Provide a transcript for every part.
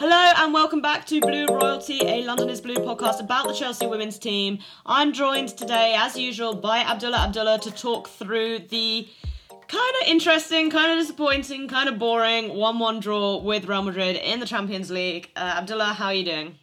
Hello and welcome back to Blue Royalty, a London is Blue podcast about the Chelsea women's team. I'm joined today, as usual, by Abdullah Abdullah to talk through the kind of interesting, kind of disappointing, kind of boring 1 1 draw with Real Madrid in the Champions League. Uh, Abdullah, how are you doing?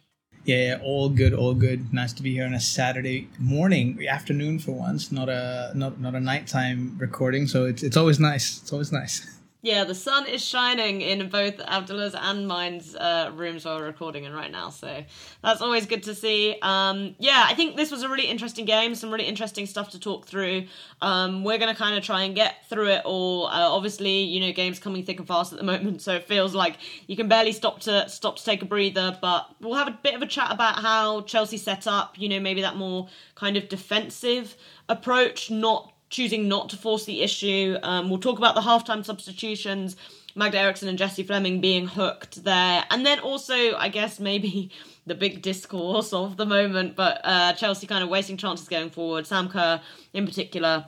Yeah, yeah, all good, all good. Nice to be here on a Saturday morning, afternoon for once, not a not not a nighttime recording. So it's it's always nice. It's always nice. Yeah, the sun is shining in both Abdullah's and mine's uh, rooms while we're recording in right now, so that's always good to see. Um, yeah, I think this was a really interesting game, some really interesting stuff to talk through. Um, we're going to kind of try and get through it all. Uh, obviously, you know, games coming thick and fast at the moment, so it feels like you can barely stop to stop to take a breather. But we'll have a bit of a chat about how Chelsea set up. You know, maybe that more kind of defensive approach, not choosing not to force the issue. Um, we'll talk about the halftime substitutions, Magda Eriksson and Jesse Fleming being hooked there. And then also, I guess, maybe the big discourse of the moment, but uh, Chelsea kind of wasting chances going forward, Sam Kerr in particular.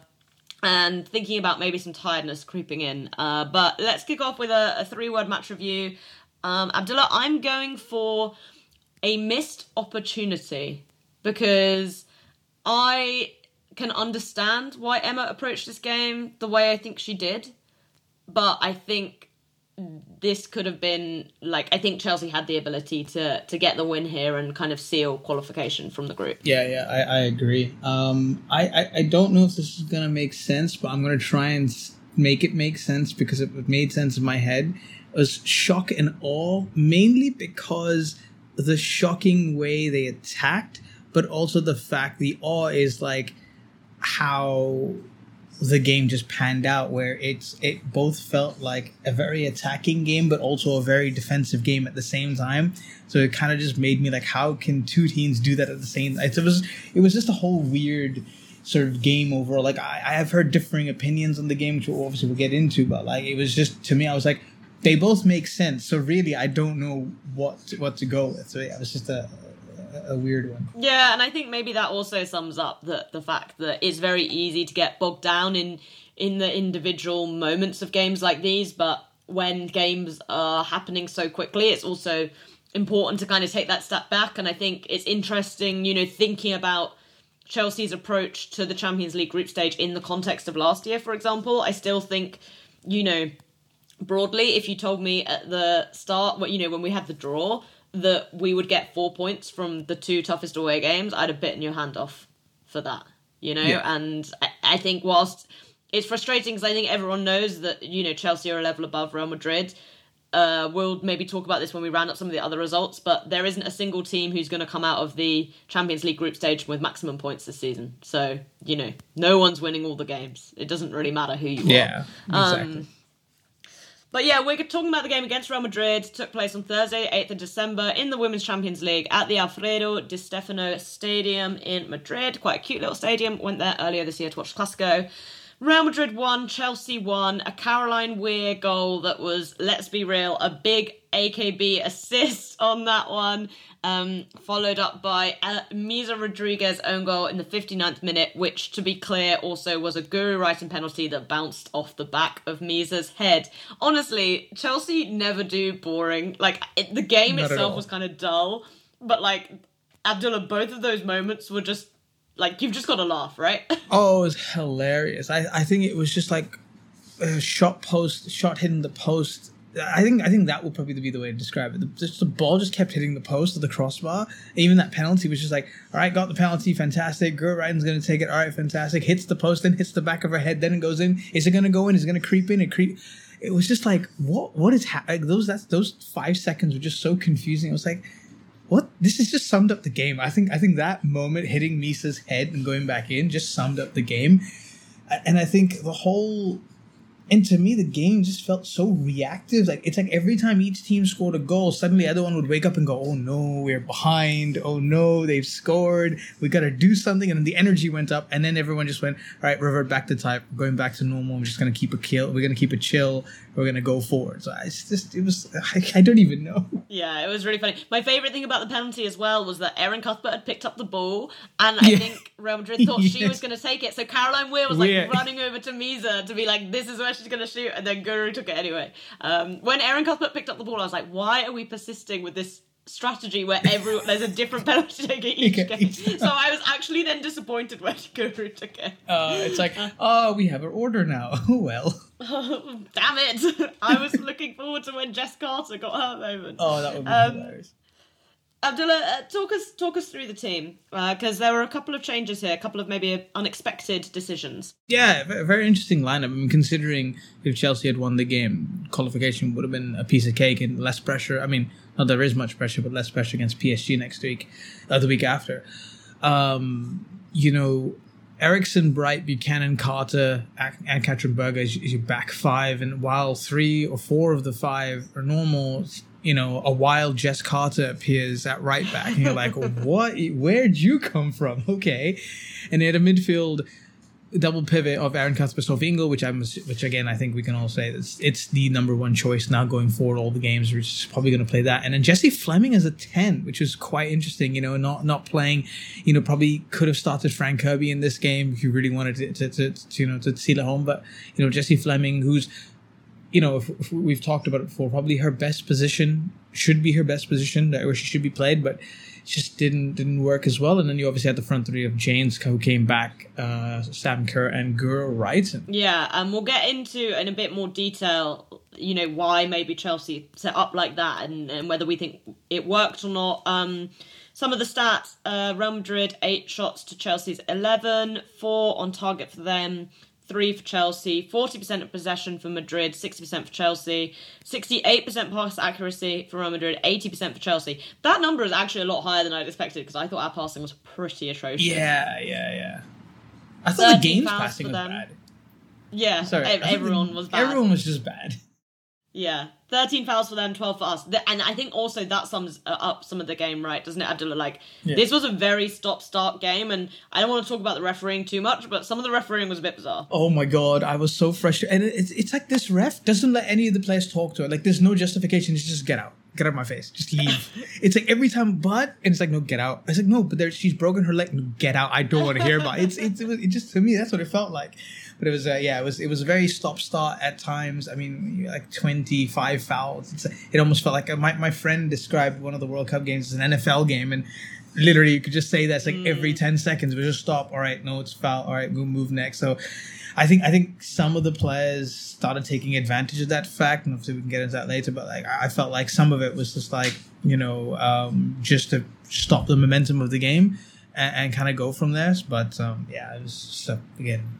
And thinking about maybe some tiredness creeping in. Uh, but let's kick off with a, a three word match review. Um, Abdullah, I'm going for a missed opportunity because I can understand why Emma approached this game the way I think she did, but I think this could have been like I think Chelsea had the ability to to get the win here and kind of seal qualification from the group. Yeah, yeah, I, I agree. Um, I, I I don't know if this is gonna make sense, but I'm gonna try and make it make sense because it made sense in my head. It was shock and awe, mainly because the shocking way they attacked, but also the fact the awe is like how the game just panned out where it's it both felt like a very attacking game but also a very defensive game at the same time. So it kind of just made me like how can two teams do that at the same it was it was just a whole weird sort of game overall. Like i, I have heard differing opinions on the game which we'll obviously we'll get into but like it was just to me i was like they both make sense. So really i don't know what to, what to go with. So yeah it was just a a weird one. Yeah, and I think maybe that also sums up the the fact that it's very easy to get bogged down in in the individual moments of games like these, but when games are happening so quickly, it's also important to kind of take that step back. And I think it's interesting, you know, thinking about Chelsea's approach to the Champions League group stage in the context of last year, for example. I still think, you know, broadly, if you told me at the start, what you know, when we had the draw, that we would get four points from the two toughest away games, I'd have bitten your hand off for that, you know? Yeah. And I, I think whilst it's frustrating because I think everyone knows that, you know, Chelsea are a level above Real Madrid. Uh, we'll maybe talk about this when we round up some of the other results, but there isn't a single team who's going to come out of the Champions League group stage with maximum points this season. So, you know, no one's winning all the games. It doesn't really matter who you yeah, are. Yeah, exactly. Um, but yeah, we're talking about the game against Real Madrid. It took place on Thursday, 8th of December, in the Women's Champions League at the Alfredo Di Stefano Stadium in Madrid. Quite a cute little stadium. Went there earlier this year to watch Clasico. Real Madrid won, Chelsea won. A Caroline Weir goal that was, let's be real, a big AKB assist on that one. Um, followed up by uh, Misa Rodriguez own goal in the 59th minute, which, to be clear, also was a Guro Reiten penalty that bounced off the back of Misa's head. Honestly, Chelsea never do boring. Like, it, the game Not itself was kind of dull, but, like, Abdullah, both of those moments were just, like, you've just got to laugh, right? oh, it was hilarious. I, I think it was just like a shot post, shot hitting the post I think I think that will probably be the way to describe it. The, just the ball just kept hitting the post of the crossbar. Even that penalty was just like, all right, got the penalty, fantastic. Guro Reiten's going to take it. All right, fantastic. Hits the post, then hits the back of her head, then it goes in. Is it going to go in? Is it going to creep in? It creep. It was just like, what? What is ha- like those? That's those five seconds were just so confusing. It was like, what? This is just summed up the game. I think I think that moment hitting Misa's head and going back in just summed up the game. And I think the whole and to me, the game just felt so reactive. Like it's like every time each team scored a goal, suddenly other one would wake up and go, "Oh no, we're behind! Oh no, they've scored! We got to do something!" And then the energy went up, and then everyone just went, "All right, revert back to type, going back to normal. We're just gonna keep a kill. We're gonna keep it chill. We're gonna go forward." So it's just, it was, I, I don't even know. Yeah, it was really funny. My favorite thing about the penalty as well was that Erin Cuthbert had picked up the ball, and I yeah. think Real Madrid thought yes. she was gonna take it. So Caroline Weir was like running over to Misa to be like, "This is where." She's going to shoot, and then Guro took it anyway. Um, when Erin Cuthbert picked up the ball, I was like, why are we persisting with this strategy where every there's a different penalty taker each Okay, game? So I was actually then disappointed when Guro took it. Uh, it's like, oh, we have our order now. well. Damn it! I was looking forward to when Jess Carter got her moment. Oh, that would be Um, hilarious. Abdullah, uh, talk us talk us through the team because there were a couple of changes here, a couple of maybe unexpected decisions. Yeah, ve- very interesting lineup. I mean, considering if Chelsea had won the game, qualification would have been a piece of cake and less pressure. I mean, not there is much pressure, but less pressure against PSG next week, uh, the week after. Um, you know, Eriksson, Bright, Buchanan, Carter, and Katrin Berger is, is your back five, and while three or four of the five are normal, you know, a wild Jess Carter appears at right back, and you're like, what? Where'd you come from? Okay, and they had a midfield double pivot of Erin Cuthbert Sophie Ingle, which I'm which again I think we can all say it's it's the number one choice now going forward all the games. We're just probably going to play that, and then Jesse Fleming as a ten, which was quite interesting. You know, not not playing. You know, probably could have started Fran Kirby in this game if you really wanted to to, to, to you know to seal it home. But you know, Jesse Fleming, who's you know, if, if we've talked about it before, probably her best position should be her best position where she should be played, but just didn't didn't work as well. And then you obviously had the front three of James who came back, uh, Sam Kerr and Guro Wright. Yeah, and we'll get into in a bit more detail, you know, why maybe Chelsea set up like that and, and whether we think it worked or not. Um, some of the stats uh, Real Madrid, eight shots to Chelsea's 11, four on target for them, three for Chelsea, 40% of possession for Madrid, 60% for Chelsea, 68% pass accuracy for Real Madrid, 80% for Chelsea. That number is actually a lot higher than I'd expected because I thought our passing was pretty atrocious. Yeah, yeah, yeah. I thought the game's passing was bad. Yeah, Sorry, ev- I thought the- everyone was bad. Everyone was just bad. Yeah, thirteen fouls for them, twelve for us, and I think also that sums up some of the game, right? Doesn't it, Abdullah? Like Yeah. this was a very stop-start game, and I don't want to talk about the refereeing too much, but some of the refereeing was a bit bizarre. Oh my god, I was so frustrated. And it's, it's like this ref doesn't let any of the players talk to her. Like there's no justification. It's just get out. Get out of my face. Just leave. it's like every time, but and it's like no, get out. It's like no, but there she's broken her leg. No, get out. I don't want to hear about it. It's it's it, was, it just to me that's what it felt like. But it was uh, yeah, it was it was a very stop start at times. I mean, like twenty five fouls. It's, it almost felt like uh, my my friend described one of the World Cup games as an NFL game and. Literally, you could just say that's like every ten seconds. We just stop. All right, no, it's foul. All right, we'll move next. So, I think I think some of the players started taking advantage of that fact, and obviously we can get into that later. But like I felt like some of it was just like you know um, just to stop the momentum of the game and, and kind of go from there. But um, yeah, it was just, uh, again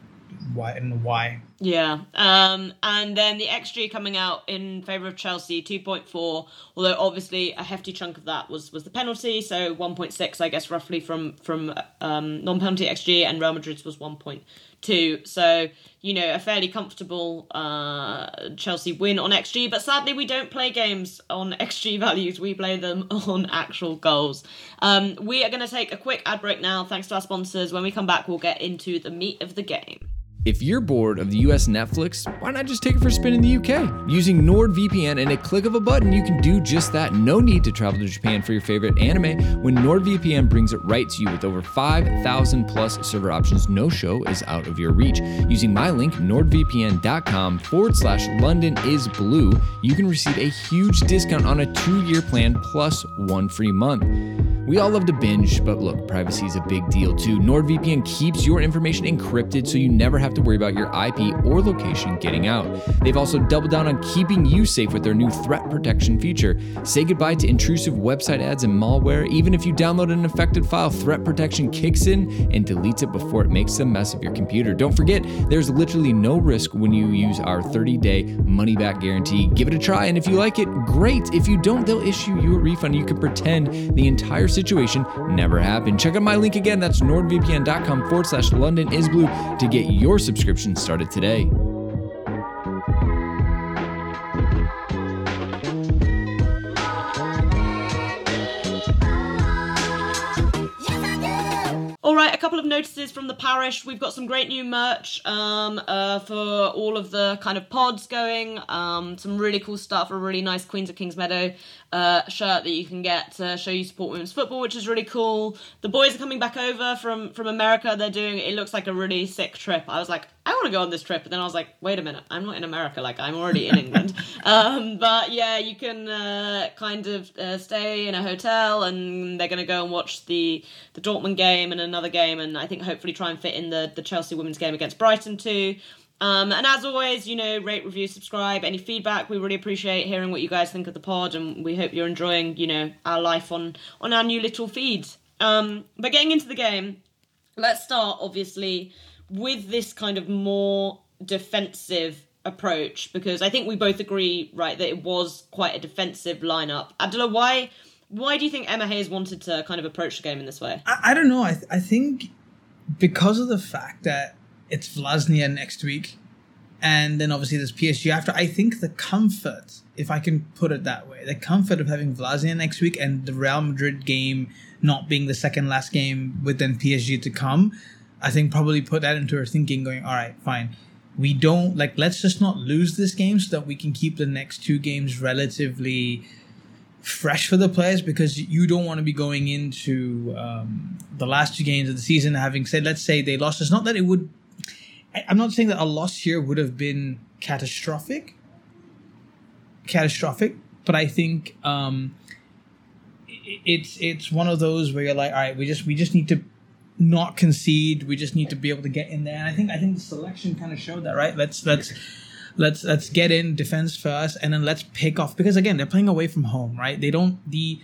why and why. Yeah, um, and then the XG coming out in favour of Chelsea, two point four. Although obviously a hefty chunk of that was was the penalty, so one point six, I guess, roughly from from um, non penalty XG, and Real Madrid's was one point two. So you know a fairly comfortable uh, Chelsea win on XG. But sadly, we don't play games on XG values. We play them on actual goals. Um, we are going to take a quick ad break now, thanks to our sponsors. When we come back, we'll get into the meat of the game. If you're bored of the US Netflix, why not just take it for a spin in the UK? Using NordVPN and a click of a button, you can do just that. No need to travel to Japan for your favorite anime when NordVPN brings it right to you with over 5,000 plus server options. No show is out of your reach. Using my link, nordvpn.com forward slash London is blue, you can receive a huge discount on a two year plan plus one free month. We all love to binge, but look, privacy is a big deal too. NordVPN keeps your information encrypted so you never have to worry about your IP or location getting out. They've also doubled down on keeping you safe with their new threat protection feature. Say goodbye to intrusive website ads and malware. Even if you download an infected file, threat protection kicks in and deletes it before it makes a mess of your computer. Don't forget, there's literally no risk when you use our 30 day money back guarantee. Give it a try, and if you like it, great. If you don't, they'll issue you a refund. You can pretend the entire situation never happened. Check out my link again. That's nordvpn.com forward slash London is blue to get your subscription started today. All right, a couple of notices from the parish. We've got some great new merch um, uh, for all of the kind of pods going. Um, some really cool stuff. A really nice Queens of Kings Meadow uh, shirt that you can get to show you support women's football, which is really cool. The boys are coming back over from from America. They're doing. It looks like a really sick trip. I was like, I want to go on this trip. But then I was like, wait a minute, I'm not in America. Like, I'm already in England. um, but yeah, you can uh, kind of uh, stay in a hotel, and they're going to go and watch the the Dortmund game and another game, and I think hopefully try and fit in the the Chelsea women's game against Brighton too. Um, and as always, you know, rate, review, subscribe. Any feedback, we really appreciate hearing what you guys think of the pod, and we hope you're enjoying, you know, our life on on our new little feed. Um, but getting into the game, let's start obviously with this kind of more defensive approach because I think we both agree, right, that it was quite a defensive lineup. Abdullah, why why do you think Emma Hayes wanted to kind of approach the game in this way? I, I don't know. I, th- I think because of the fact that it's Vllaznia next week, and then obviously there's PSG after. I think the comfort, if I can put it that way, the comfort of having Vllaznia next week and the Real Madrid game not being the second last game with then PSG to come, I think probably put that into her thinking, going, all right, fine. We don't like let's just not lose this game so that we can keep the next two games relatively fresh for the players because you don't want to be going into um, the last two games of the season having said let's say they lost it's not that it would I, I'm not saying that a loss here would have been catastrophic, catastrophic, but I think um, it, it's it's one of those where you're like, all right, we just we just need to not concede. We just need to be able to get in there. And I think I think the selection kind of showed that, right? Let's let's let's let's get in defense first, and then let's pick off because again they're playing away from home, right? They don't the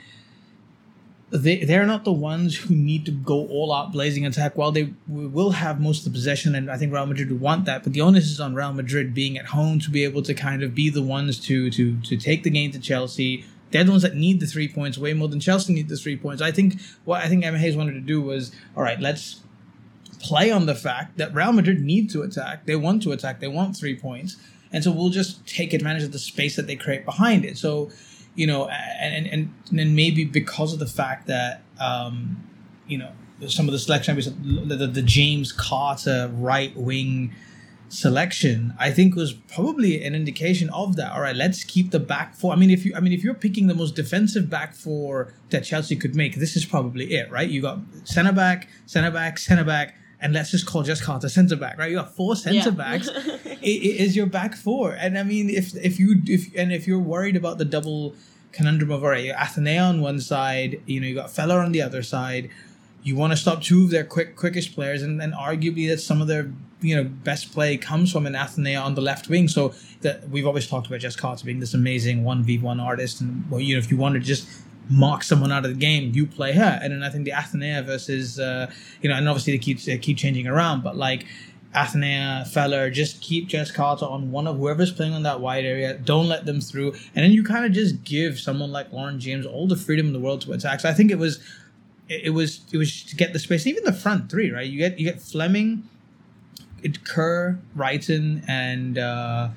they they're not the ones who need to go all out blazing attack. While they will have most of the possession, and I think Real Madrid would want that, but the onus is on Real Madrid being at home to be able to kind of be the ones to to to take the game to Chelsea. They're the ones that need the three points way more than Chelsea need the three points. I think what I think Emma Hayes wanted to do was all right, let's play on the fact that Real Madrid need to attack. They want to attack. They want three points, and so we'll just take advantage of the space that they create behind it. So you know, and and and then maybe because of the fact that um, you know some of the selection, the, the, the James Carter right wing selection, I think was probably an indication of that. All right, let's keep the back four. I mean, if you, I mean, if you're picking the most defensive back four that Chelsea could make, this is probably it, right? You got centre back, centre back, centre back, and let's just call Jess Carter centre back, right? You got four centre Yeah. backs. it, it is your back four, and I mean, if if you if and if you're worried about the double conundrum of all right, you got Athenea on one side, you know, you got Feller on the other side. You want to stop two of their quick quickest players, and, and arguably that some of their you know best play comes from an Athenea on the left wing. So that we've always talked about Jess Carter being this amazing one v one artist, and well, you know, if you want to just mark someone out of the game, you play her. And then I think the Athenea versus uh, you know, and obviously they keep they keep changing around, but like Athenea, Feller, just keep Jess Carter on one of whoever's playing on that wide area. Don't let them through. And then you kind of just give someone like Lauren James all the freedom in the world to attack. So I think it was it was it was to get the space. Even the front three, right? You get you get Fleming, it, Kerr, Reiten, and uh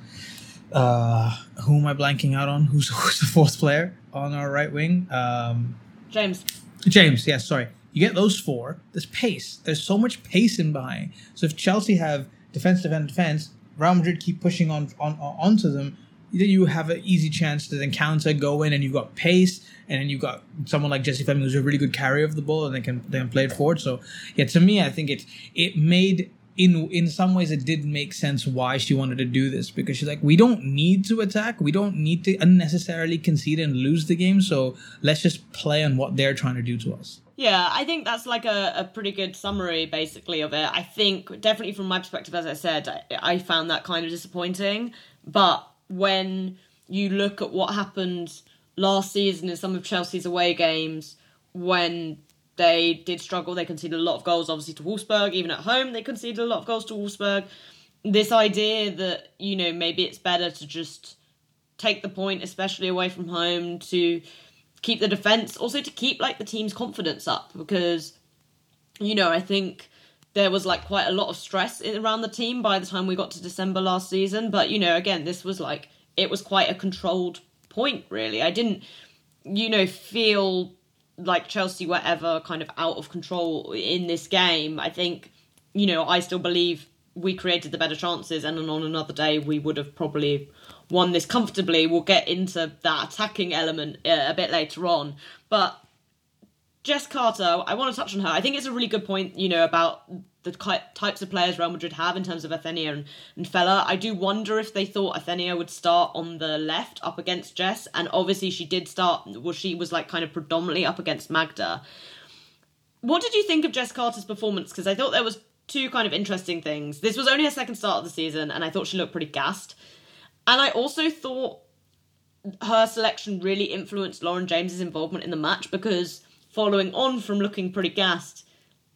uh who am I blanking out on? Who's who's the fourth player on our right wing? Um James. James, yes, sorry. You get those four. There's pace. There's so much pace in behind. So if Chelsea have defense, defense, defense, Real Madrid keep pushing on, on, on onto them, then you have an easy chance to then counter, go in, and you've got pace, and then you've got someone like Jesse Fleming who's a really good carrier of the ball, and they can they can play it forward. So yeah, to me, I think it it made in in some ways it did make sense why she wanted to do this because she's like we don't need to attack we don't need to unnecessarily concede and lose the game so let's just play on what they're trying to do to us Yeah, I think that's like a, a pretty good summary, basically, of it. I think, definitely from my perspective, as I said, I, I found that kind of disappointing. But when you look at what happened last season in some of Chelsea's away games, when they did struggle, they conceded a lot of goals, obviously, to Wolfsburg. Even at home, they conceded a lot of goals to Wolfsburg. This idea that, you know, maybe it's better to just take the point, especially away from home, to keep the defense, also to keep like the team's confidence up because you know, I think there was like quite a lot of stress around the team by the time we got to December last season, but you know, again, this was like it was quite a controlled point really. I didn't you know feel like Chelsea were ever kind of out of control in this game. I think you know, I still believe we created the better chances, and on another day we would have probably won this comfortably. We'll get into that attacking element uh, a bit later on, but Jess Carter, I want to touch on her. I think it's a really good point, you know, about the types of players Real Madrid have in terms of Athenea and, and Feller. I do wonder if they thought Athenea would start on the left up against Jess, and obviously she did start. Well, she was like kind of predominantly up against Magda. What did you think of Jess Carter's performance? Because I thought there was two kind of interesting things. This was only her second start of the season, and I thought she looked pretty gassed. And I also thought her selection really influenced Lauren James's involvement in the match because following on from looking pretty gassed,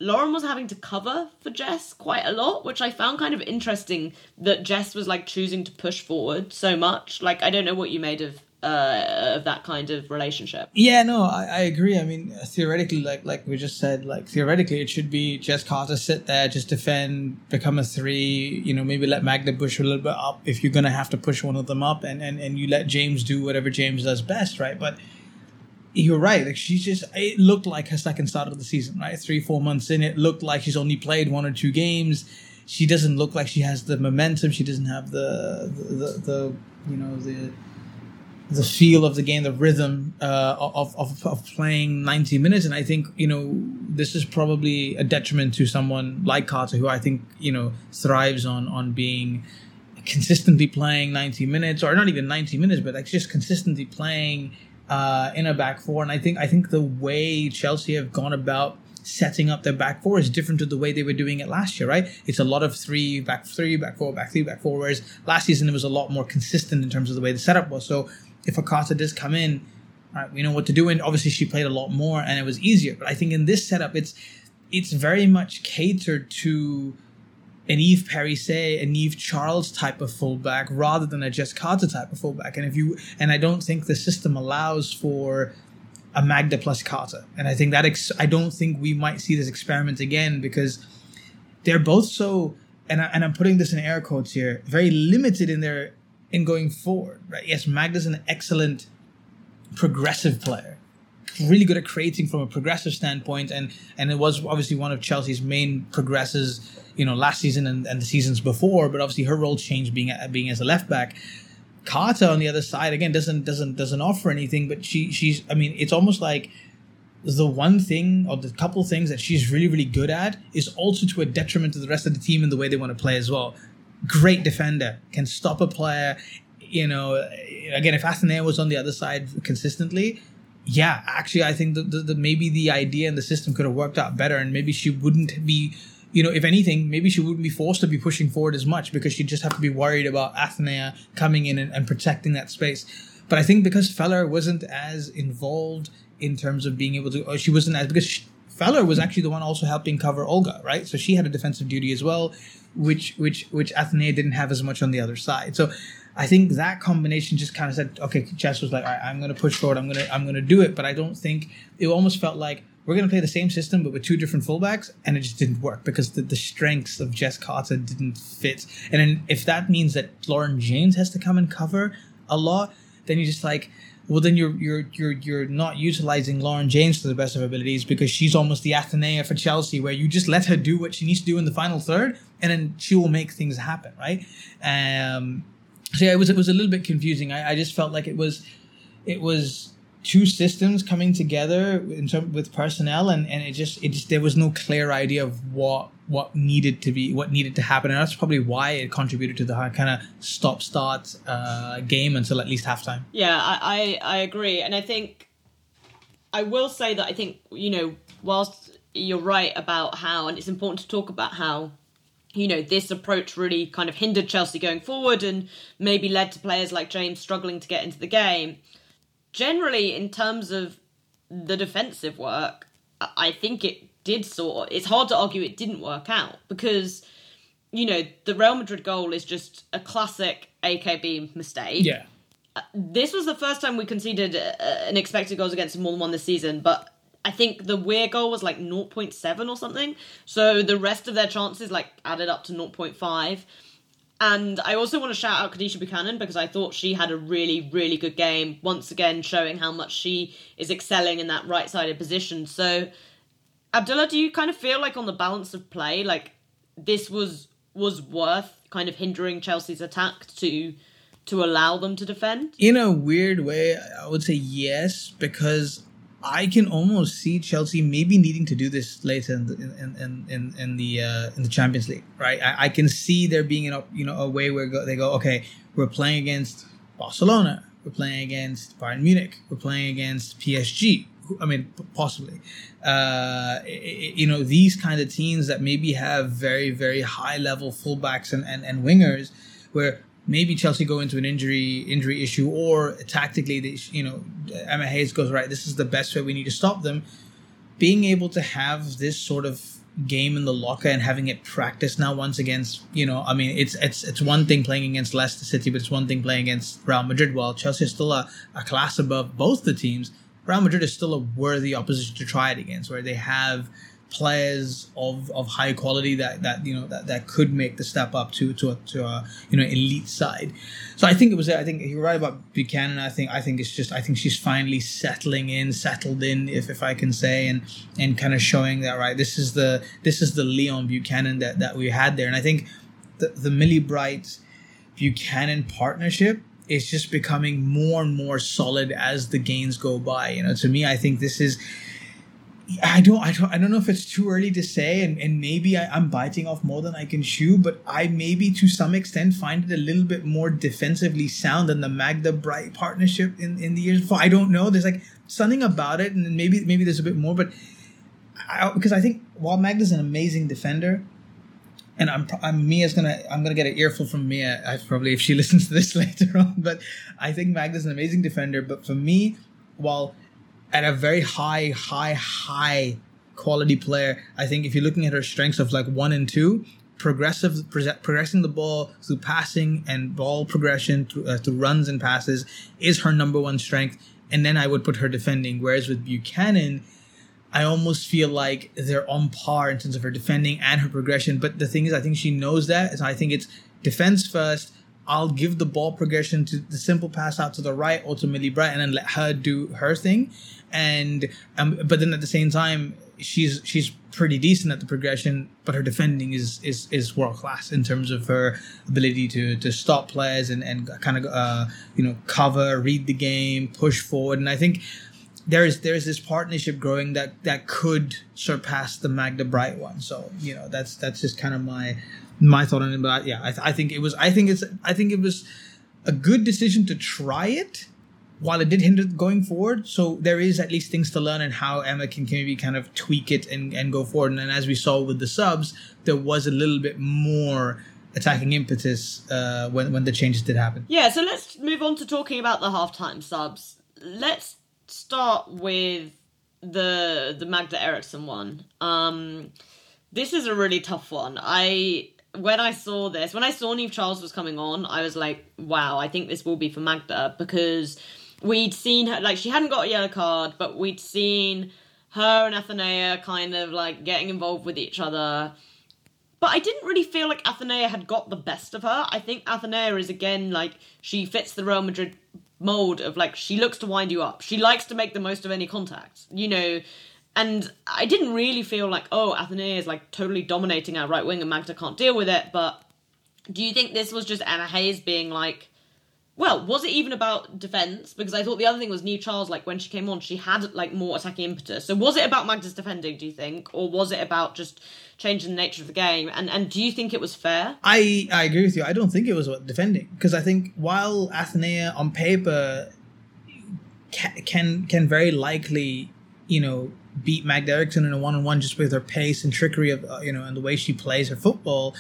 Lauren was having to cover for Jess quite a lot, which I found kind of interesting that Jess was like choosing to push forward so much. Like I don't know what you made of uh, of that kind of relationship. Yeah, no, I, I agree. I mean, theoretically, like like we just said, like theoretically, it should be Jess Carter sit there, just defend, become a three. You know, maybe let Magda push a little bit up if you're gonna have to push one of them up, and and and you let James do whatever James does best, right? But you're right. Like she's just, it looked like her second start of the season, right? Three, four months in, it looked like she's only played one or two games. She doesn't look like she has the momentum. She doesn't have the, the, the, the you know, the, the feel of the game, the rhythm uh, of, of, of playing 90 minutes. And I think, you know, this is probably a detriment to someone like Carter, who I think, you know, thrives on, on being consistently playing 90 minutes or not even 90 minutes, but like just consistently playing uh, in a back four. And I think I think the way Chelsea have gone about setting up their back four is different to the way they were doing it last year, right? It's a lot of three, back three, back four, back three, back four. Whereas last season it was a lot more consistent in terms of the way the setup was. So if Akata does come in, right, we know what to do. And obviously she played a lot more and it was easier. But I think in this setup, it's it's very much catered to an Eve Perisset, an Eve Charles type of fullback rather than a Jess Carter type of fullback. And if you and I don't think the system allows for a Magda plus Carter. And I think that ex- I don't think we might see this experiment again because they're both so and I, and I'm putting this in air quotes here, very limited in their in going forward. Right? Yes, Magda's an excellent progressive player really good at creating from a progressive standpoint, and and it was obviously one of Chelsea's main progresses, you know, last season and, and the seasons before. But obviously her role changed being being as a left back. Carter on the other side again doesn't doesn't doesn't offer anything, but she she's I mean it's almost like the one thing or the couple things that she's really really good at is also to a detriment to the rest of the team in the way they want to play as well. Great defender can stop a player. You know, again, if Athenea was on the other side consistently, yeah, actually, I think that maybe the idea and the system could have worked out better, and maybe she wouldn't be, you know, if anything, maybe she wouldn't be forced to be pushing forward as much because she'd just have to be worried about Athenea coming in and, and protecting that space. But I think because Feller wasn't as involved in terms of being able to, or she wasn't as because she, Feller was actually the one also helping cover Olga, right? So she had a defensive duty as well, which which which Athenea didn't have as much on the other side. So I think that combination just kind of said, okay, Jess was like, all right, I'm going to push forward. I'm going to, I'm going to do it. But I don't think it almost felt like we're going to play the same system, but with two different fullbacks. And it just didn't work because the, the strengths of Jess Carter didn't fit. And then if that means that Lauren James has to come and cover a lot, then you're just like, well, then you're you're you're you're not utilizing Lauren James to the best of her abilities because she's almost the Athenea for Chelsea, where you just let her do what she needs to do in the final third, and then she will make things happen, right? Um, so yeah, it was it was a little bit confusing. I, I just felt like it was it was two systems coming together in term, with personnel and, and it just it just there was no clear idea of what what needed to be what needed to happen. And that's probably why it contributed to the kind of stop start uh, game until at least halftime. Yeah I, I i agree. And i think i will say that i think you know whilst you're right about how and it's important to talk about how you know, this approach really kind of hindered Chelsea going forward and maybe led to players like James struggling to get into the game. Generally, in terms of the defensive work, I think it did sort of, it's hard to argue it didn't work out because, you know, the Real Madrid goal is just a classic AKB mistake. Yeah. Uh, this was the first time we conceded uh, an expected goals against more than one this season, but I think the Weir goal was like 0.7 or something. So the rest of their chances like added up to 0.5. And I also want to shout out Kadeisha Buchanan because I thought she had a really, really good game. Once again, showing how much she is excelling in that right sided position. So, Abdullah, do you kind of feel like on the balance of play, like this was was worth kind of hindering Chelsea's attack to to allow them to defend? In a weird way, I would say yes because I can almost see Chelsea maybe needing to do this later in the in in, in, in the uh, in the Champions League, right? I, I can see there being a you know a way where go, they go, okay, we're playing against Barcelona, we're playing against Bayern Munich, we're playing against PSG. I mean, possibly, uh, you know, these kind of teams that maybe have very very high level fullbacks and, and, and wingers, where maybe Chelsea go into an injury injury issue, or tactically, they, you know, Emma Hayes goes right. This is the best way. We need to stop them. Being able to have this sort of game in the locker and having it practice now once against you know I mean it's it's it's one thing playing against Leicester City but it's one thing playing against Real Madrid while Chelsea is still a, a class above both the teams Real Madrid is still a worthy opposition to try it against where they have players of, of high quality that, that you know that, that could make the step up to to a, to a you know elite side. So I think it was I think you're right about Buchanan. I think I think it's just I think she's finally settling in, settled in, if, if I can say, and and kind of showing that right. This is the this is the Leon Buchanan that, that we had there, and I think the the Millie Bright Buchanan partnership is just becoming more and more solid as the gains go by. You know, to me, I think this is I don't, I don't, I don't know if it's too early to say, and, and maybe I, am biting off more than I can chew, but I maybe to some extent find it a little bit more defensively sound than the Magda Bright partnership in, in the years before. I don't know. There's like something about it, and maybe maybe there's a bit more, but I, because I think while Magda's an amazing defender, and I'm, I'm Mia's gonna I'm gonna get an earful from Mia I, probably if she listens to this later on, but I think Magda's an amazing defender. But for me, while at a very high, high, high quality player. I think if you're looking at her strengths of like one and two, progressive progressing the ball through passing and ball progression through, uh, through runs and passes is her number one strength. And then I would put her defending. Whereas with Buchanan, I almost feel like they're on par in terms of her defending and her progression. But the thing is, I think she knows that. So I think it's defense first, I'll give the ball progression to the simple pass out to the right, ultimately Bright, and then let her do her thing. And um, but then at the same time, she's she's pretty decent at the progression, but her defending is is is world class in terms of her ability to to stop players and and kind of uh, you know cover, read the game, push forward. And I think there is there is this partnership growing that that could surpass the Magda Bright one. So you know that's that's just kind of my my thought on it. But yeah, I, th- I think it was. I think it's. I think it was a good decision to try it, while it did hinder going forward. So there is at least things to learn and how Emma can, maybe kind of tweak it and, and go forward. And then as we saw with the subs, there was a little bit more attacking impetus uh, when when the changes did happen. Yeah. So let's move on to talking about the halftime subs. Let's start with the the Magda Eriksson one. Um, this is a really tough one. I when I saw this, when I saw Niamh Charles was coming on, I was like, wow, I think this will be for Magda because we'd seen her, like, she hadn't got a yellow card, but we'd seen her and Athenea kind of like getting involved with each other. But I didn't really feel like Athenea had got the best of her. I think Athenea is again like she fits the Real Madrid mold of like she looks to wind you up. She likes to make the most of any contact. You know, and I didn't really feel like, oh, Athenea is like totally dominating our right wing and Magda can't deal with it. But do you think this was just Emma Hayes being like, well, was it even about defense? Because I thought the other thing was Niamh Charles, like when she came on, she had like more attacking impetus. So was it about Magda's defending, do you think? Or was it about just changing the nature of the game? And and do you think it was fair? I, I agree with you. I don't think it was about defending. Because I think while Athenea on paper can, can can very likely, you know, beat Magda Eriksson in a one on one just with her pace and trickery of uh, you know and the way she plays her football.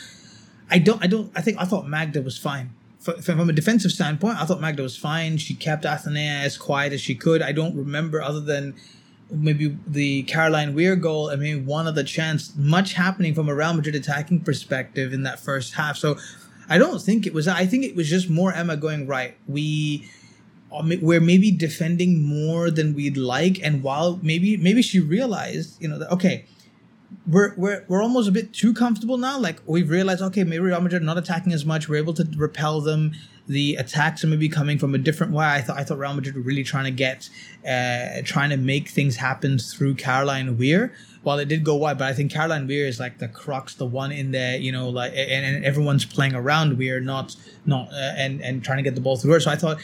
I don't. I don't. I think I thought Magda was fine. From a defensive standpoint, I thought Magda was fine. She kept Athenea as quiet as she could. I don't remember other than maybe the Caroline Weir goal and maybe one other chance, much happening from a Real Madrid attacking perspective in that first half. So I don't think it was. I think it was just more Emma going right. We uh, we're maybe defending more than we'd like and while maybe maybe she realized you know that okay we're we're we're almost a bit too comfortable now. Like we've realized okay maybe Real Madrid are not attacking as much. We're able to repel them. The attacks are maybe coming from a different way. I thought I thought Real Madrid were really trying to get uh trying to make things happen through Caroline Weir. While it did go wide but I think Caroline Weir is like the crux the one in there you know like and, and everyone's playing around Weir not not uh, and and trying to get the ball through her. So I thought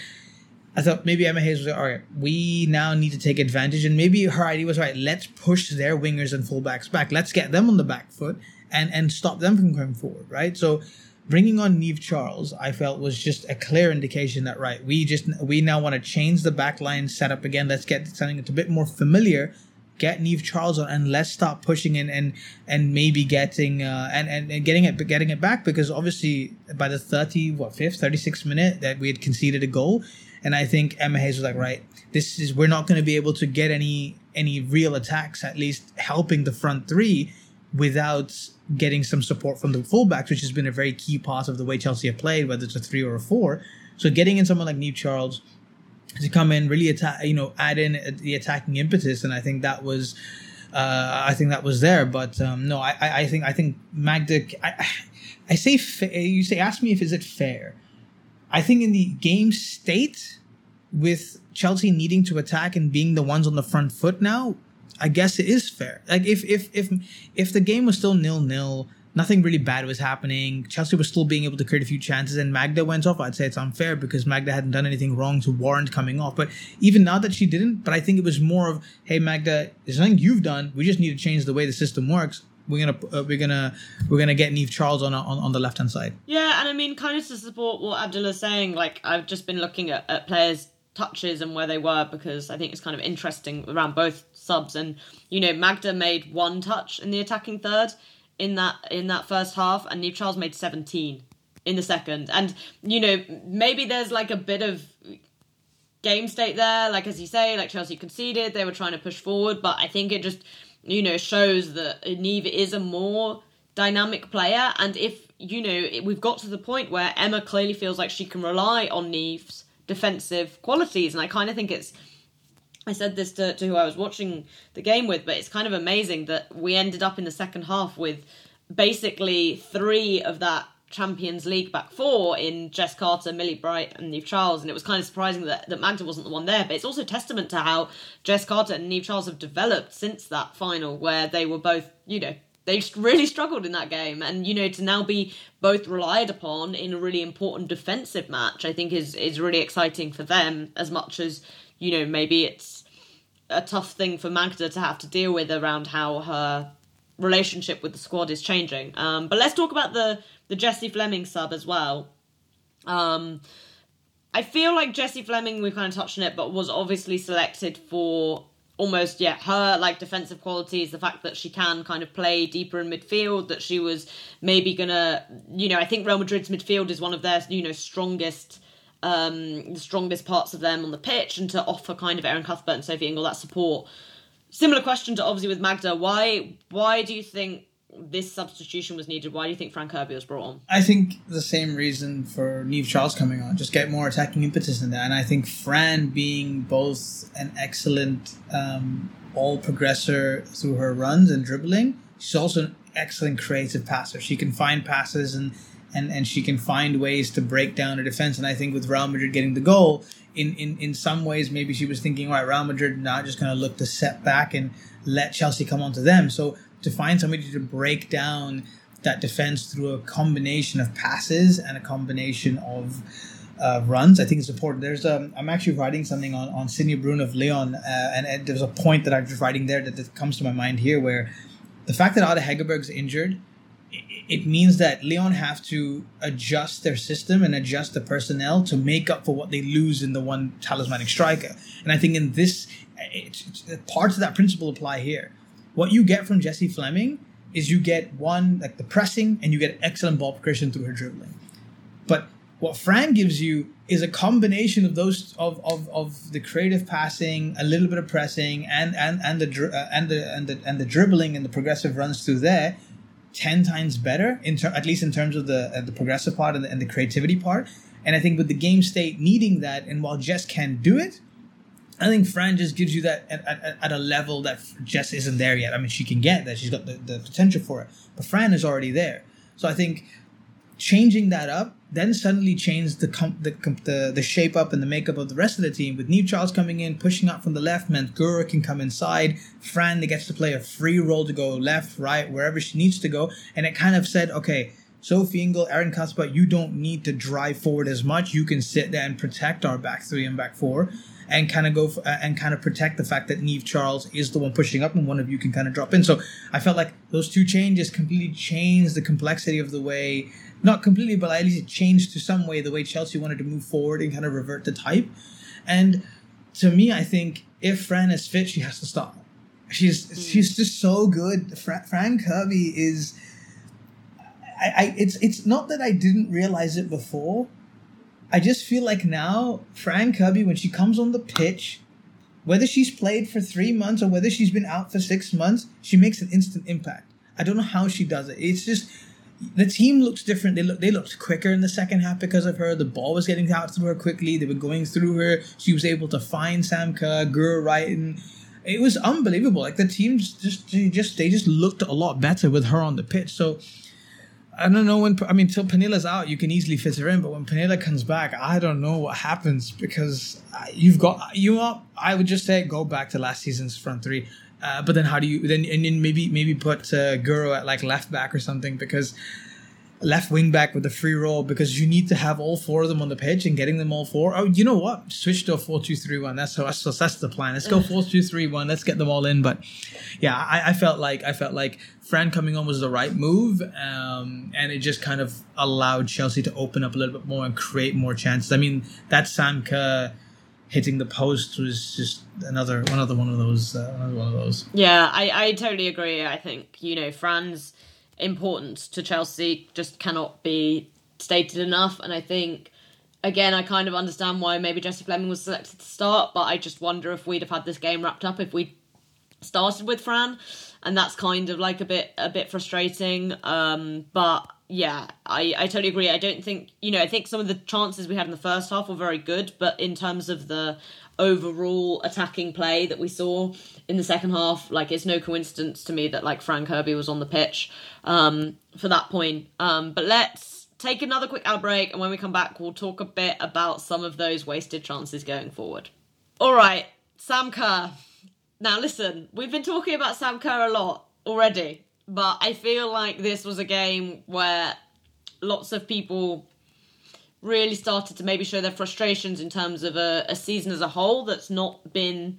I thought maybe Emma Hayes was like, all right, we now need to take advantage. And maybe her idea was right, let's push their wingers and fullbacks back. Let's get them on the back foot and, and stop them from going forward, right? So bringing on Niamh Charles, I felt was just a clear indication that, right, we just, we now want to change the back line setup again. Let's get something that's a bit more familiar get Niamh Charles on and let's start pushing in and and maybe getting uh, and, and and getting it getting it back because obviously by the 30 what fifth 36th minute that we had conceded a goal and I think Emma Hayes was like, right, this is we're not going to be able to get any any real attacks, at least helping the front three, without getting some support from the fullbacks, which has been a very key part of the way Chelsea have played, whether it's a three or a four. So getting in someone like Niamh Charles to come in, really attack, you know, add in the attacking impetus, and I think that was. Uh, I think that was there, but um, no, I, I think I think Magda. I, I say fa- you say ask me if is it fair. I think in the game state, with Chelsea needing to attack and being the ones on the front foot now, I guess it is fair. Like if if if if the game was still nil nil, nothing really bad was happening. Chelsea was still being able to create a few chances, and Magda went off. I'd say it's unfair because Magda hadn't done anything wrong to warrant coming off. But even now that she didn't, but I think it was more of, hey Magda, there's nothing you've done. We just need to change the way the system works we're gonna uh, we're gonna we're gonna get Niamh Charles on on, on the left hand side. Yeah, and I mean, kind of to support what Abdullah's saying, like I've just been looking at, at players' touches and where they were because I think it's kind of interesting around both subs. And you know, Magda made one touch in the attacking third in that in that first half, and Niamh Charles made seventeen in the second. And you know, maybe there's like a bit of game state there, like as you say, like Chelsea conceded, they were trying to push forward, but I think it just you know, shows that Niamh is a more dynamic player. And if, you know, we've got to the point where Emma clearly feels like she can rely on Niamh's defensive qualities. And I kind of think it's, I said this to, to who I was watching the game with, but it's kind of amazing that we ended up in the second half with basically three of that Champions League back four in Jess Carter, Millie Bright, and Niamh Charles, and it was kind of surprising that, that Magda wasn't the one there. But it's also testament to how Jess Carter and Niamh Charles have developed since that final, where they were both, you know, they really struggled in that game, and you know, to now be both relied upon in a really important defensive match, I think is is really exciting for them as much as you know maybe it's a tough thing for Magda to have to deal with around how her relationship with the squad is changing. Um, but let's talk about the the Jessie Fleming sub as well. Um, I feel like Jessie Fleming, we've kind of touched on it, but was obviously selected for almost yeah her like defensive qualities the fact that she can kind of play deeper in midfield that she was maybe gonna you know i think real madrid's midfield is one of their you know strongest um the strongest parts of them on the pitch and to offer kind of erin cuthbert and sophie ingle that support similar question to obviously with magda why why do you think this substitution was needed. Why do you think Fran Kirby was brought on? I think the same reason for Niamh Charles coming on, just get more attacking impetus in there. And I think Fran being both an excellent um, all progressor through her runs and dribbling, she's also an excellent creative passer. She can find passes and and, and she can find ways to break down a defense. And I think with Real Madrid getting the goal, in, in, in some ways, maybe she was thinking, all right, Real Madrid not just going to look to set back and let Chelsea come onto them. So to find somebody to break down that defense through a combination of passes and a combination of uh, runs, I think is important. There's um, I'm actually writing something on on Sydney Brun of Lyon, uh, and, and, there's a point that I'm just writing there that, that comes to my mind here, where the fact that Ada Hegerberg's injured, it, it means that Lyon have to adjust their system and adjust the personnel to make up for what they lose in the one talismanic striker. And I think in this, it's, it's, parts of that principle apply here what you get from Jessie Fleming is you get one like the pressing and you get excellent ball progression through her dribbling. But what Fran gives you is a combination of those of, of, of the creative passing, a little bit of pressing, and and and the uh, and the and the and the dribbling and the progressive runs through there, ten times better in ter- at least in terms of the uh, the progressive part and the, and the creativity part. And I think with the game state needing that, and while Jess can do it, I think Fran just gives you that at, at, at, a level that Jess isn't there yet. I mean, she can get that; she's got the, the potential for it, but Fran is already there. So I think changing that up then suddenly changed the the, the the shape up and the makeup of the rest of the team. With Niamh Charles coming in, pushing up from the left, meant Guro can come inside. Fran gets to play a free role to go left, right, wherever she needs to go, and it kind of said, okay, Sophie Ingle, Erin Cuthbert, you don't need to drive forward as much. You can sit there and protect our back three and back four and kind of go for, uh, and kind of protect the fact that Niamh Charles is the one pushing up and one of you can kind of drop in. So I felt like those two changes completely changed the complexity of the way, not completely, but at least it changed to some way the way Chelsea wanted to move forward and kind of revert to type. And to me, I think if Fran is fit, she has to start. She's mm. she's just so good. Fra- Fran Kirby is I, I it's it's not that I didn't realize it before. I just feel like now Fran Kirby, when she comes on the pitch, whether she's played for three months or whether she's been out for six months, she makes an instant impact. I don't know how she does it. It's just the team looks different. They look they looked quicker in the second half because of her. The ball was getting out to her quickly. They were going through her. She was able to find Sam Kerr, Reiten. It was unbelievable. Like the team just just they just looked a lot better with her on the pitch. So I don't know when. I mean, till Pernille's out, you can easily fit her in. But when Pernille comes back, I don't know what happens because you've got you know. I would just say go back to last season's front three. Uh, but then how do you then and then maybe maybe put uh, Guro at like left back or something because left wing back with the free roll because you need to have all four of them on the pitch and getting them all four. Oh, you know what? Switch to a four two three one. That's that's that's the plan. Let's go four two three one. Let's get them all in. But yeah, I, I felt like I felt like Fran coming on was the right move, um, and it just kind of allowed Chelsea to open up a little bit more and create more chances. I mean, that Sam Kerr hitting the post was just another another one of those uh, another one of those. Yeah, I I totally agree. I think you know Fran's importance to Chelsea just cannot be stated enough. And I think, again, I kind of understand why maybe Jessie Fleming was selected to start, but I just wonder if we'd have had this game wrapped up if we started with Fran, and that's kind of like a bit a bit frustrating. Um, but yeah, I, I totally agree. I don't think you know. I think some of the chances we had in the first half were very good, but in terms of the overall attacking play that we saw in the second half. Like it's no coincidence to me that like Fran Kirby was on the pitch um, for that point. Um, but let's take another quick ad break, and when we come back, we'll talk a bit about some of those wasted chances going forward. All right, Sam Kerr. Now listen, we've been talking about Sam Kerr a lot already, but I feel like this was a game where lots of people really started to maybe show their frustrations in terms of a, a season as a whole that's not been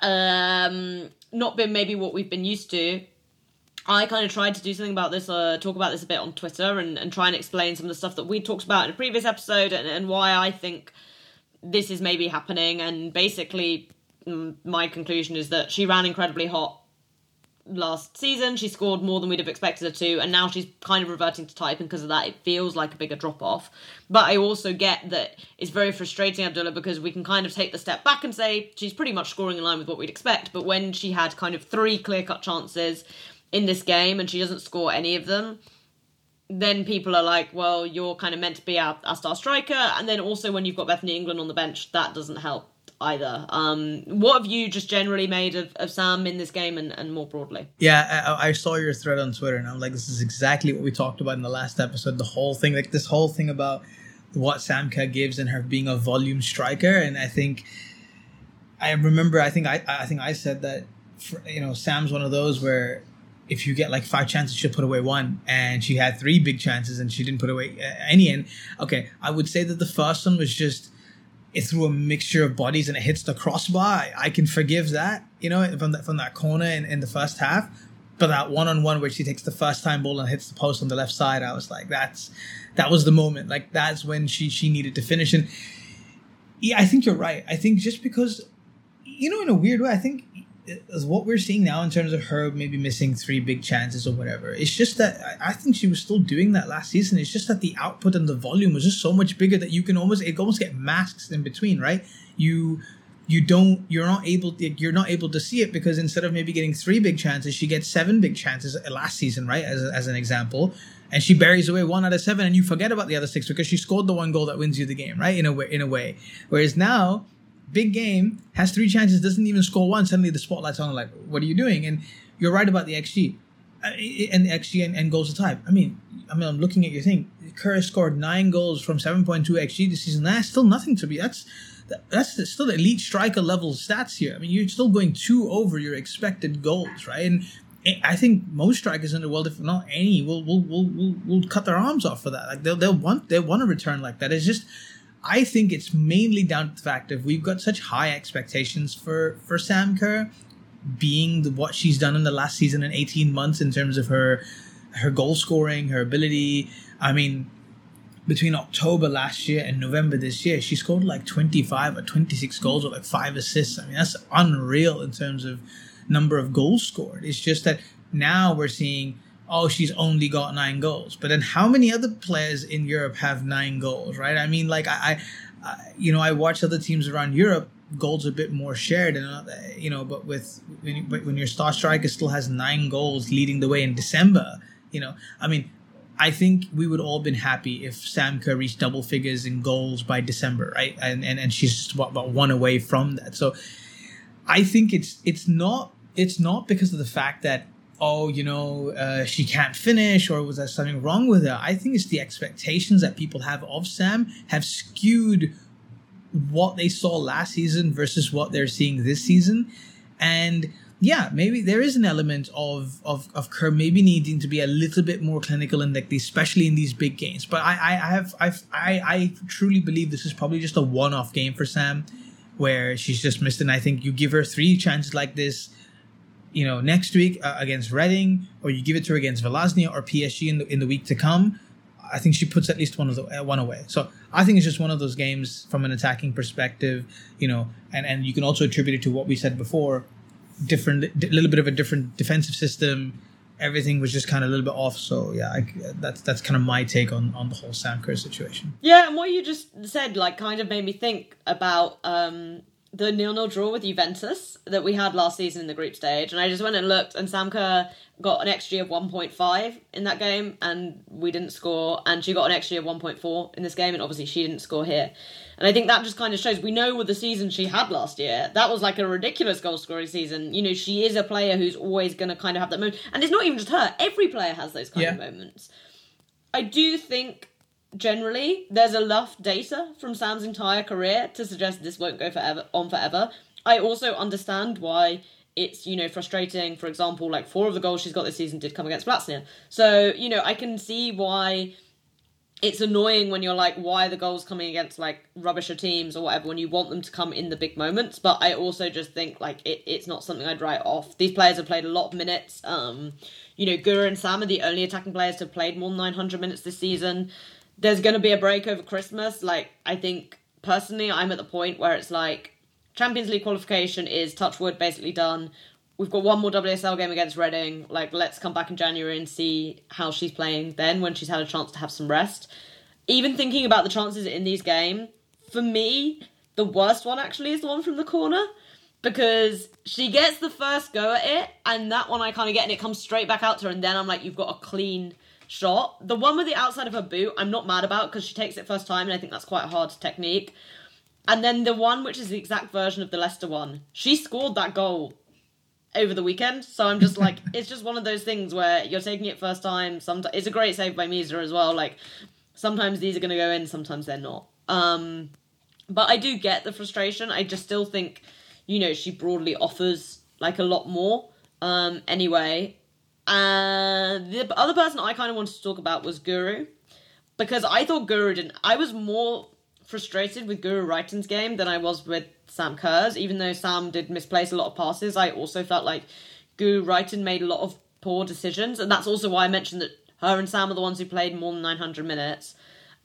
um not been maybe what we've been used to I kind of tried to do something about this, uh, talk about this a bit on Twitter, and, and try and explain some of the stuff that we talked about in a previous episode, and, and why I think this is maybe happening. And basically, my conclusion is that she ran incredibly hot last season. She scored more than we'd have expected her to, and now she's kind of reverting to type, and because of that, it feels like a bigger drop off. But I also get that it's very frustrating, Abdullah, because we can kind of take the step back and say she's pretty much scoring in line with what we'd expect. But when she had kind of three clear cut chances in this game and she doesn't score any of them, then people are like, well, you're kind of meant to be our, our star striker. And then also when you've got Bethany England on the bench, that doesn't help either. Um, what have you just generally made of, of Sam in this game and, and more broadly? Yeah, I, I, saw your thread on Twitter and I'm like, this is exactly what we talked about in the last episode. The whole thing, like this whole thing about what Sam Kerr gives and her being a volume striker. And I think, I remember, I think I, I think I said that, for, you know, Sam's one of those where if you get like five chances, she'll put away one. And she had three big chances and she didn't put away any. And okay, I would say that the first one was just it threw a mixture of bodies and it hits the crossbar. I can forgive that, you know, from that from that corner in, in the first half. But that one on one where she takes the first time ball and hits the post on the left side, I was like, that's that was the moment. Like that's when she she needed to finish. And yeah, I think you're right. I think just because, you know, in a weird way, I think what we're seeing now in terms of her maybe missing three big chances or whatever. It's just that I think she was still doing that last season. It's just that the output and the volume was just so much bigger that you can almost it almost get masks in between, right? You you don't you're not able you're not able to see it because instead of maybe getting three big chances, she gets seven big chances last season, right? As as an example. And she buries away one out of seven, and you forget about the other six because she scored the one goal that wins you the game, right? In a way, in a way. Whereas now big game, has three chances, doesn't even score one. Suddenly the spotlight's on. Like, what are you doing? And you're right about the XG uh, and the XG and, and goals to type. I mean, I mean, I'm looking at your thing. Kerr scored nine goals from 7.2 XG this season. That's still nothing to be. That's that's still elite striker level stats here. I mean, you're still going two over your expected goals, right? And I think most strikers in the world, if not any, will will will will, will cut their arms off for that. Like they'll they'll want they want a return like that. It's just I think it's mainly down to the fact that we've got such high expectations for for Sam Kerr, being the, what she's done in the last season and eighteen months in terms of her her goal scoring, her ability. I mean, between October last year and November this year, she scored like twenty five or twenty six goals or like five assists. I mean, that's unreal in terms of number of goals scored. It's just that now we're seeing, oh, she's only got nine goals. But then how many other players in Europe have nine goals, right? I mean, like, I, I, you know, I watch other teams around Europe, goals are a bit more shared, and you know, but with when, you, when your star striker still has nine goals leading the way in December, you know, I mean, I think we would all been happy if Sam Kerr reached double figures in goals by December, right? And and, and she's just about one away from that. So I think it's it's not it's not because of the fact that oh you know uh, she can't finish or was there something wrong with her. I think it's the expectations that people have of Sam have skewed what they saw last season versus what they're seeing this season, and yeah, maybe there is an element of of of Kerr maybe needing to be a little bit more clinical in like especially in these big games. But I I have I've, I I truly believe this is probably just a one off game for Sam where she's just missed. And I think you give her three chances like this, you know, next week uh, against Reading, or you give it to her against Vllaznia or PSG in the in the week to come. I think she puts at least one of the uh, one away. So I think it's just one of those games from an attacking perspective, you know, and and you can also attribute it to what we said before, different, a little bit of a different defensive system. Everything was just kind of a little bit off. So yeah, I, that's that's kind of my take on on the whole Sam Kerr situation. Yeah, and what you just said, like, kind of made me think about um the nil nil draw with Juventus that we had last season in the group stage, and I just went and looked, and Sam Kerr got an XG of 1.5 in that game, and we didn't score, and she got an XG of 1.4 in this game, and obviously she didn't score here. And I think that just kind of shows we know with the season she had last year, that was like a ridiculous goal scoring season. You know, she is a player who's always going to kind of have that moment, and it's not even just her; every player has those kind Yeah. of moments. I do think generally there's enough data from Sam's entire career to suggest this won't go forever on forever. I also understand why it's you know frustrating. For example, like four of the goals she's got this season did come against Vllaznia, so you know I can see why it's annoying when you're like, why are the goals coming against like rubbisher teams or whatever when you want them to come in the big moments. But I also just think like it, it's not something I'd write off. These players have played a lot of minutes. Um, you know, Guro and Sam are the only attacking players to have played more than 900 minutes this season. There's going to be a break over Christmas. Like, I think personally, I'm at the point where it's like Champions League qualification is touchwood basically done. We've got one more WSL game against Reading. Like, let's come back in January and see how she's playing then when she's had a chance to have some rest. Even thinking about the chances in these games, for me, the worst one actually is the one from the corner because she gets the first go at it, and that one I kind of get, and it comes straight back out to her, and then I'm like, you've got a clean shot. The one with the outside of her boot, I'm not mad about because she takes it first time, and I think that's quite a hard technique. And then the one which is the exact version of the Leicester one, she scored that goal over the weekend. So I'm just like, it's just one of those things where you're taking it first time. Sometimes it's a great save by Misa as well. Like sometimes these are going to go in, sometimes they're not. Um, but I do get the frustration. I just still think, you know, she broadly offers like a lot more. Um, anyway, and the other person I kind of wanted to talk about was Guro because I thought Guro didn't. I was more frustrated with Guro Reiten's game than I was with Sam Kerr's. Even though Sam did misplace a lot of passes, I also felt like Guro Reiten made a lot of poor decisions, and that's also why I mentioned that her and Sam are the ones who played more than 900 minutes.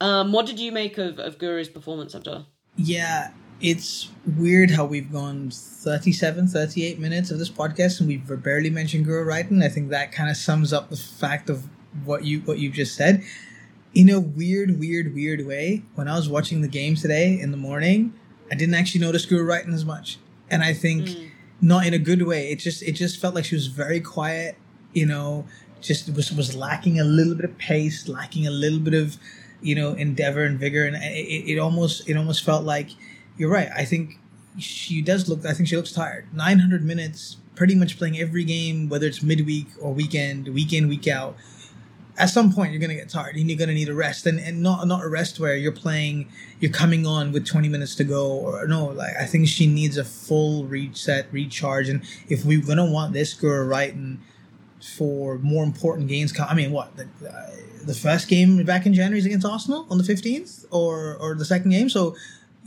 Um, what did you make of, of Guro's performance, Abdullah? Yeah, it's weird how we've gone 37, 38 minutes of this podcast and we've barely mentioned Guro Reiten. I think that kind of sums up the fact of what you what you've just said. In a weird, weird, weird way, when I was watching the game today in the morning, I didn't actually notice Guro Reiten as much. And I think mm. not in a good way. It just it just felt like she was very quiet, you know, just was was lacking a little bit of pace, lacking a little bit of you know endeavor and vigor and it, it almost it almost felt like you're right. I think she does look i think she looks tired. 900 minutes pretty much playing every game whether it's midweek or weekend week in week out. At some point you're gonna get tired. And you're gonna need a rest. And, and not not a rest where you're playing you're coming on with 20 minutes to go or no like i think she needs a full reset recharge. And if we're gonna want this Guro Reiten for more important games. I mean, what the, the first game back in January is against Arsenal on the fifteenth, or or the second game. So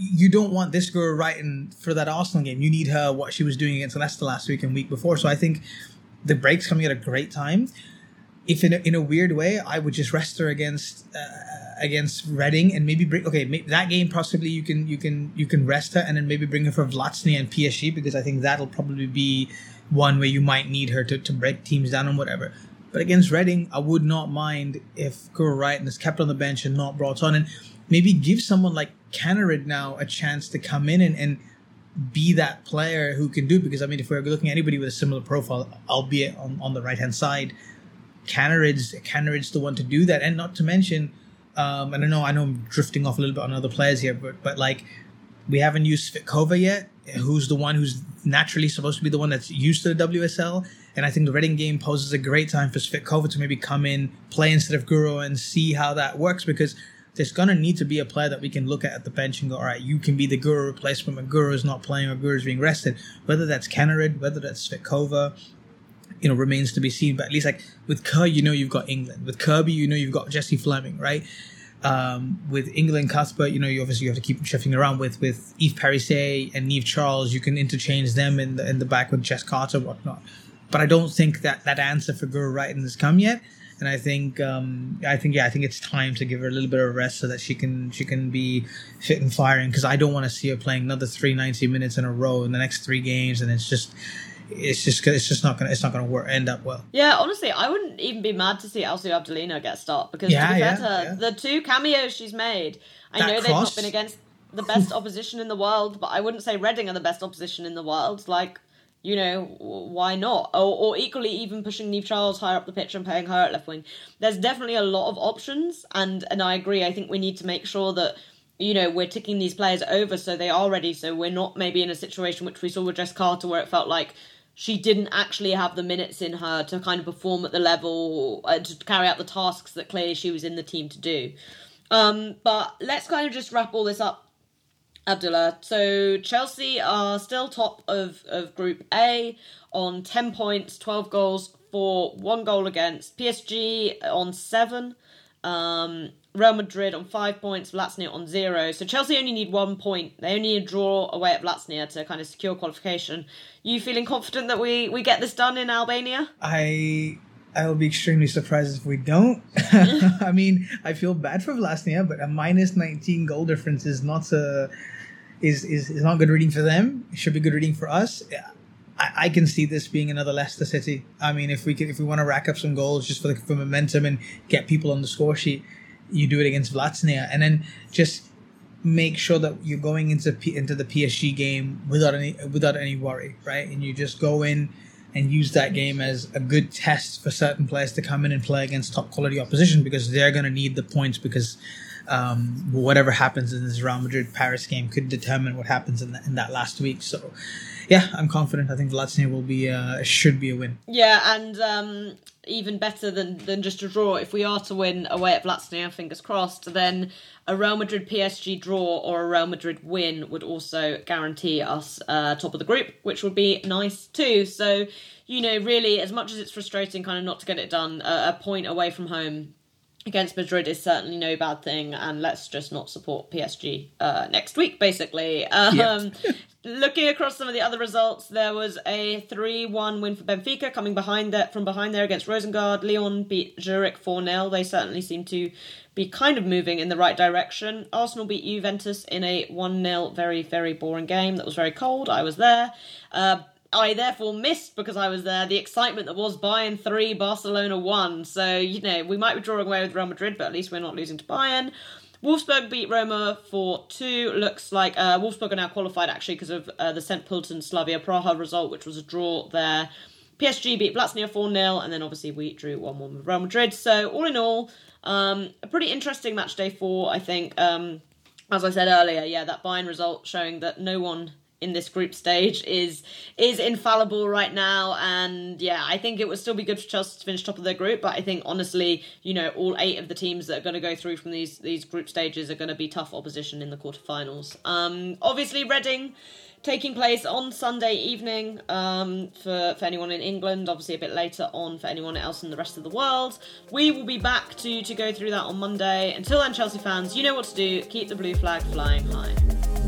you don't want this Guro Reiten for that Arsenal game. You need her what she was doing against Leicester last week and week before. So I think the break's coming at a great time. If in a, in a weird way, I would just rest her against uh, against Reading and maybe bring okay maybe that game possibly you can you can you can rest her and then maybe bring her for Vllaznia and PSG because I think that'll probably be one where you might need her to, to break teams down and whatever. But against Reading, I would not mind if Guro Reiten is kept on the bench and not brought on and maybe give someone like Kaneryd now a chance to come in and, and be that player who can do. Because I mean, if we're looking at anybody with a similar profile, albeit on, on the right hand side, Kaneryd's Kaneryd's the one to do that. And not to mention, um, I know I know I'm drifting off a little bit on other players here, but but like we haven't used Svitkova yet, who's the one who's naturally supposed to be the one that's used to the WSL. And I think the Reading game poses a great time for Svitkova to maybe come in, play instead of Guro, and see how that works because there's gonna need to be a player that we can look at at the bench and go, all right, you can be the Guro replacement when Guro is not playing or Guro is being rested. Whether that's Kaneryd, whether that's Svitkova, you know, remains to be seen. But at least like with Kerr, you know you've got England. With Kirby, you know you've got Jesse Fleming, right? Um, with Erin Cuthbert, you know, you obviously you have to keep shifting around with with Eve Perisset and Niamh Charles. You can interchange them in the in the back with Jess Carter, whatnot. But I don't think that that answer for Guro Reiten has come yet and I think um, I think yeah I think it's time to give her a little bit of rest so that she can she can be fit and firing because I don't want to see her playing another three ninety minutes in a row in the next three games and it's just it's just it's just not gonna it's not gonna work end up well. Yeah, honestly, I wouldn't even be mad to see Elsie Abdulina get start because Yeah, to be yeah, fair yeah. the two cameos she's made, I That know they've cross. not been against the best opposition in the world, but I wouldn't say Reading are the best opposition in the world. Like, you know, why not? Or, or equally, even pushing Niamh Charles higher up the pitch and playing her at left wing. There's definitely a lot of options, and and I agree. I think we need to make sure that you know we're ticking these players over so they are ready. So we're not maybe in a situation which we saw with Jess Carter where it felt like she didn't actually have the minutes in her to kind of perform at the level uh, to carry out the tasks that clearly she was in the team to do. Um, but let's kind of just wrap all this up Abdullah. So Chelsea are still top of, of Group A on 10 points, 12 goals for one goal against. PSG on seven. Um, Real Madrid on five points, Lazio on zero. So Chelsea only need one point. They only need a draw away at Lazio to kind of secure qualification. You feeling confident that we, we get this done in Albania? I I will be extremely surprised if we don't. I mean, I feel bad for Vllaznia, but a minus 19 goal difference is not a is is, is not good reading for them. It should be good reading for us. I, I can see this being another Leicester City. I mean, if we can, if we want to rack up some goals just for the for momentum and get people on the score sheet, you do it against Vllaznia, and then just make sure that you're going into P- into the PSG game without any without any worry, right? And you just go in and use that game as a good test for certain players to come in and play against top quality opposition because they're going to need the points because um, whatever happens in this Real Madrid Paris game could determine what happens in, that in that last week. So, yeah, I'm confident. I think Lazio will be uh, should be a win. Yeah, and um, even better than, than just a draw. If we are to win away at Vllaznia, fingers crossed, then a Real Madrid PSG draw or a Real Madrid win would also guarantee us uh, top of the group, which would be nice too. So, you know, really, as much as it's frustrating kind of not to get it done, a, a point away from home against Madrid is certainly no bad thing, and let's just not support PSG uh, next week, basically. Um, Yeah. Looking across some of the other results, there was a 3 1 win for Benfica coming behind that from behind there against Rosengard. Lyon beat Zurich 4 0. They certainly seem to be kind of moving in the right direction. Arsenal beat Juventus in a 1 0 very, very boring game that was very cold. I was there. Uh, I therefore missed because I was there the excitement that was Bayern 3, Barcelona 1. So, you know, we might be drawing away with Real Madrid, but at least we're not losing to Bayern. Wolfsburg beat Roma for 2. Looks like uh, Wolfsburg are now qualified actually because of uh, the St. Pölten Slavia Praha result, which was a draw there. PSG beat Vllaznia 4 0, and then obviously we drew 1 1 with Real Madrid. So, all in all, um, a pretty interesting match day four, I think. Um, as I said earlier, yeah, that Bayern result showing that no one in this group stage is is infallible right now and yeah i think it would still be good for chelsea to finish top of their group but i think honestly you know all eight of the teams that are going to go through from these these group stages are going to be tough opposition in the quarterfinals um obviously reading taking place on Sunday evening um, for, for anyone in England, obviously a bit later on for anyone else in the rest of the world. We will be back to, to go through that on Monday. Until then, Chelsea fans, you know what to do. Keep the blue flag flying high.